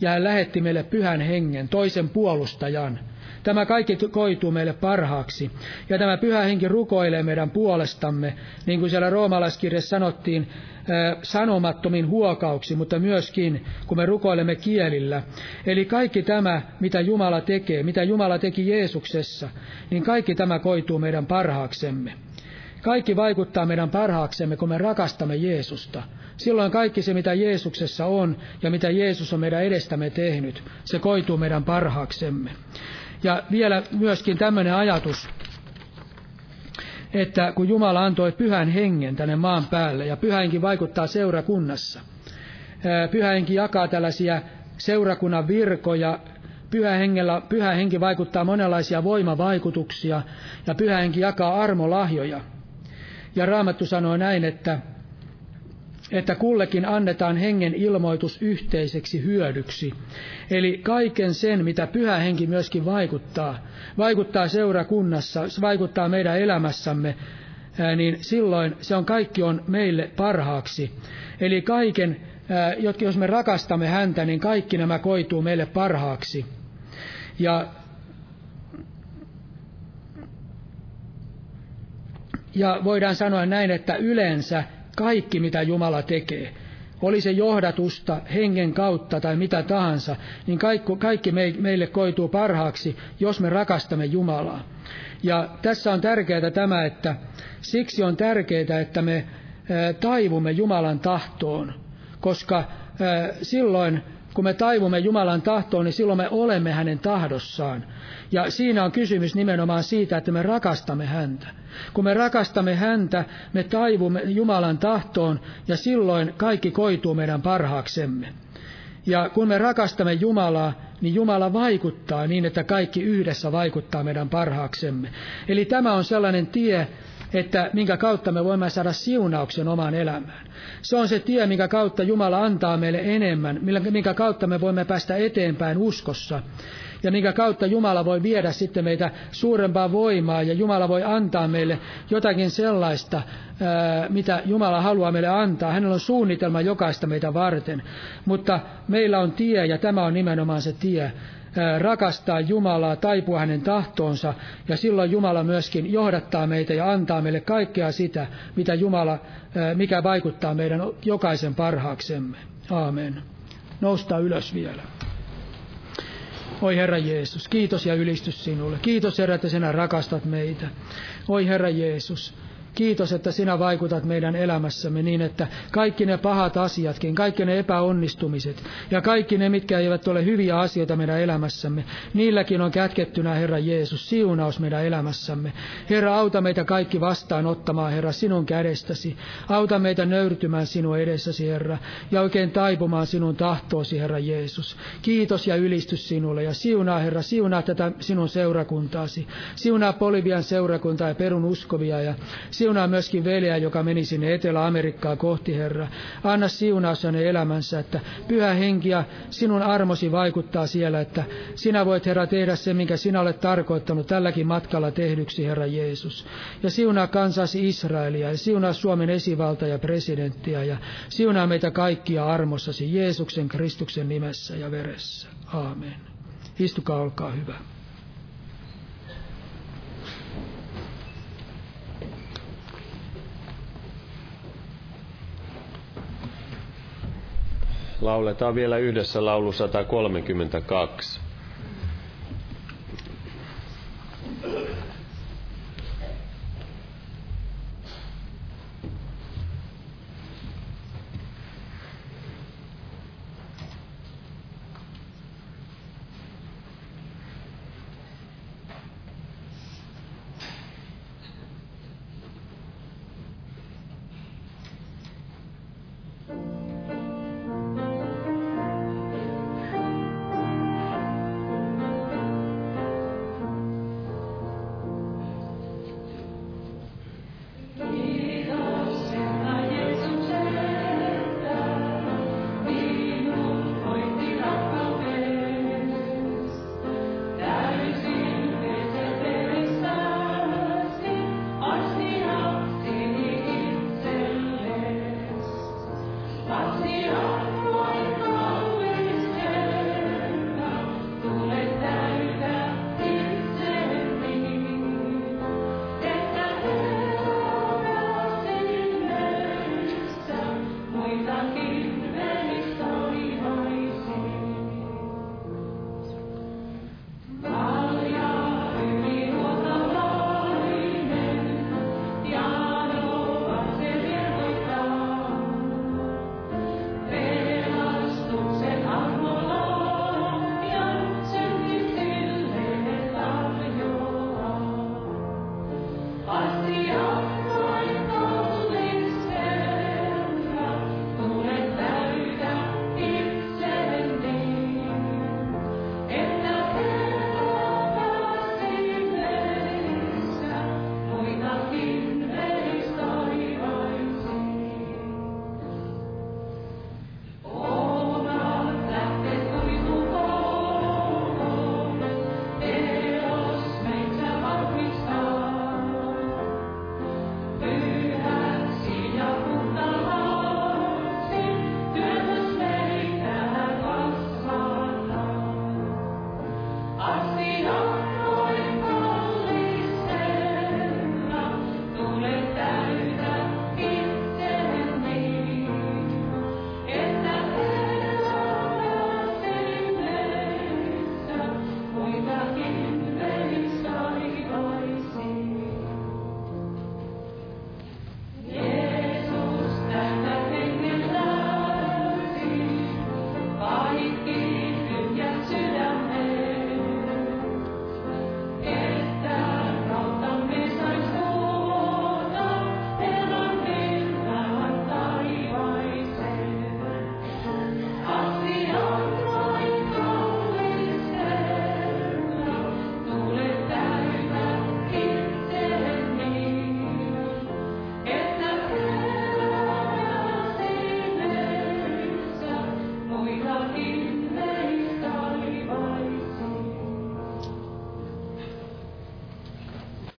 ja hän lähetti meille pyhän hengen, toisen puolustajan. Tämä kaikki koituu meille parhaaksi. Ja tämä pyhä henki rukoilee meidän puolestamme, niin kuin siellä roomalaiskirjassa sanottiin, sanomattomin huokauksi, mutta myöskin kun me rukoilemme kielillä. Eli kaikki tämä, mitä Jumala tekee, mitä Jumala teki Jeesuksessa, niin kaikki tämä koituu meidän parhaaksemme. Kaikki vaikuttaa meidän parhaaksemme, kun me rakastamme Jeesusta. Silloin kaikki se, mitä Jeesuksessa on ja mitä Jeesus on meidän edestämme tehnyt, se koituu meidän parhaaksemme. Ja vielä myöskin tämmöinen ajatus, että kun Jumala antoi pyhän hengen tänne maan päälle, ja pyhä henki vaikuttaa seurakunnassa, pyhä henki jakaa tällaisia seurakunnan virkoja, pyhä, hengellä, pyhä henki vaikuttaa monenlaisia voimavaikutuksia, ja pyhä henki jakaa armolahjoja. Ja Raamattu sanoo näin, että että kullekin annetaan hengen ilmoitus yhteiseksi hyödyksi. Eli kaiken sen, mitä pyhä henki myöskin vaikuttaa, vaikuttaa seurakunnassa, vaikuttaa meidän elämässämme, niin silloin se on kaikki on meille parhaaksi. Eli kaiken, jos me rakastamme häntä, niin kaikki nämä koituu meille parhaaksi. Ja Ja voidaan sanoa näin, että yleensä kaikki, mitä Jumala tekee, oli se johdatusta hengen kautta tai mitä tahansa, niin kaikki, kaikki meille koituu parhaaksi, jos me rakastamme Jumalaa. Ja tässä on tärkeää tämä, että siksi on tärkeää, että me taivumme Jumalan tahtoon, koska silloin kun me taivumme Jumalan tahtoon, niin silloin me olemme hänen tahdossaan. Ja siinä on kysymys nimenomaan siitä, että me rakastamme häntä. Kun me rakastamme häntä, me taivumme Jumalan tahtoon ja silloin kaikki koituu meidän parhaaksemme. Ja kun me rakastamme Jumalaa, niin Jumala vaikuttaa niin, että kaikki yhdessä vaikuttaa meidän parhaaksemme. Eli tämä on sellainen tie, että minkä kautta me voimme saada siunauksen omaan elämään. Se on se tie, minkä kautta Jumala antaa meille enemmän, minkä kautta me voimme päästä eteenpäin uskossa ja minkä kautta Jumala voi viedä sitten meitä suurempaa voimaa ja Jumala voi antaa meille jotakin sellaista, mitä Jumala haluaa meille antaa. Hänellä on suunnitelma jokaista meitä varten, mutta meillä on tie ja tämä on nimenomaan se tie, rakastaa Jumalaa, taipua hänen tahtoonsa, ja silloin Jumala myöskin johdattaa meitä ja antaa meille kaikkea sitä, mitä Jumala, mikä vaikuttaa meidän jokaisen parhaaksemme. Aamen. Nousta ylös vielä. Oi Herra Jeesus, kiitos ja ylistys sinulle. Kiitos Herra, että sinä rakastat meitä. Oi Herra Jeesus, Kiitos, että sinä vaikutat meidän elämässämme niin, että kaikki ne pahat asiatkin, kaikki ne epäonnistumiset ja kaikki ne, mitkä eivät ole hyviä asioita meidän elämässämme, niilläkin on kätkettynä, Herra Jeesus, siunaus meidän elämässämme. Herra, auta meitä kaikki vastaan ottamaan, Herra, sinun kädestäsi. Auta meitä nöyrtymään sinun edessäsi, Herra, ja oikein taipumaan sinun tahtoosi, Herra Jeesus. Kiitos ja ylistys sinulle ja siunaa, Herra, siunaa tätä sinun seurakuntaasi. Siunaa Polivian seurakuntaa ja perun uskovia ja myöskin veljeä, joka meni sinne Etelä-Amerikkaa kohti, Herra. Anna siunaus hänen elämänsä, että pyhä henki ja sinun armosi vaikuttaa siellä, että sinä voit, Herra, tehdä se, minkä sinä olet tarkoittanut tälläkin matkalla tehdyksi, Herra Jeesus. Ja siunaa kansasi Israelia ja siunaa Suomen esivalta ja presidenttiä ja siunaa meitä kaikkia armossasi Jeesuksen Kristuksen nimessä ja veressä. Aamen. Istukaa, olkaa hyvä. Lauletaan vielä yhdessä laulu 132.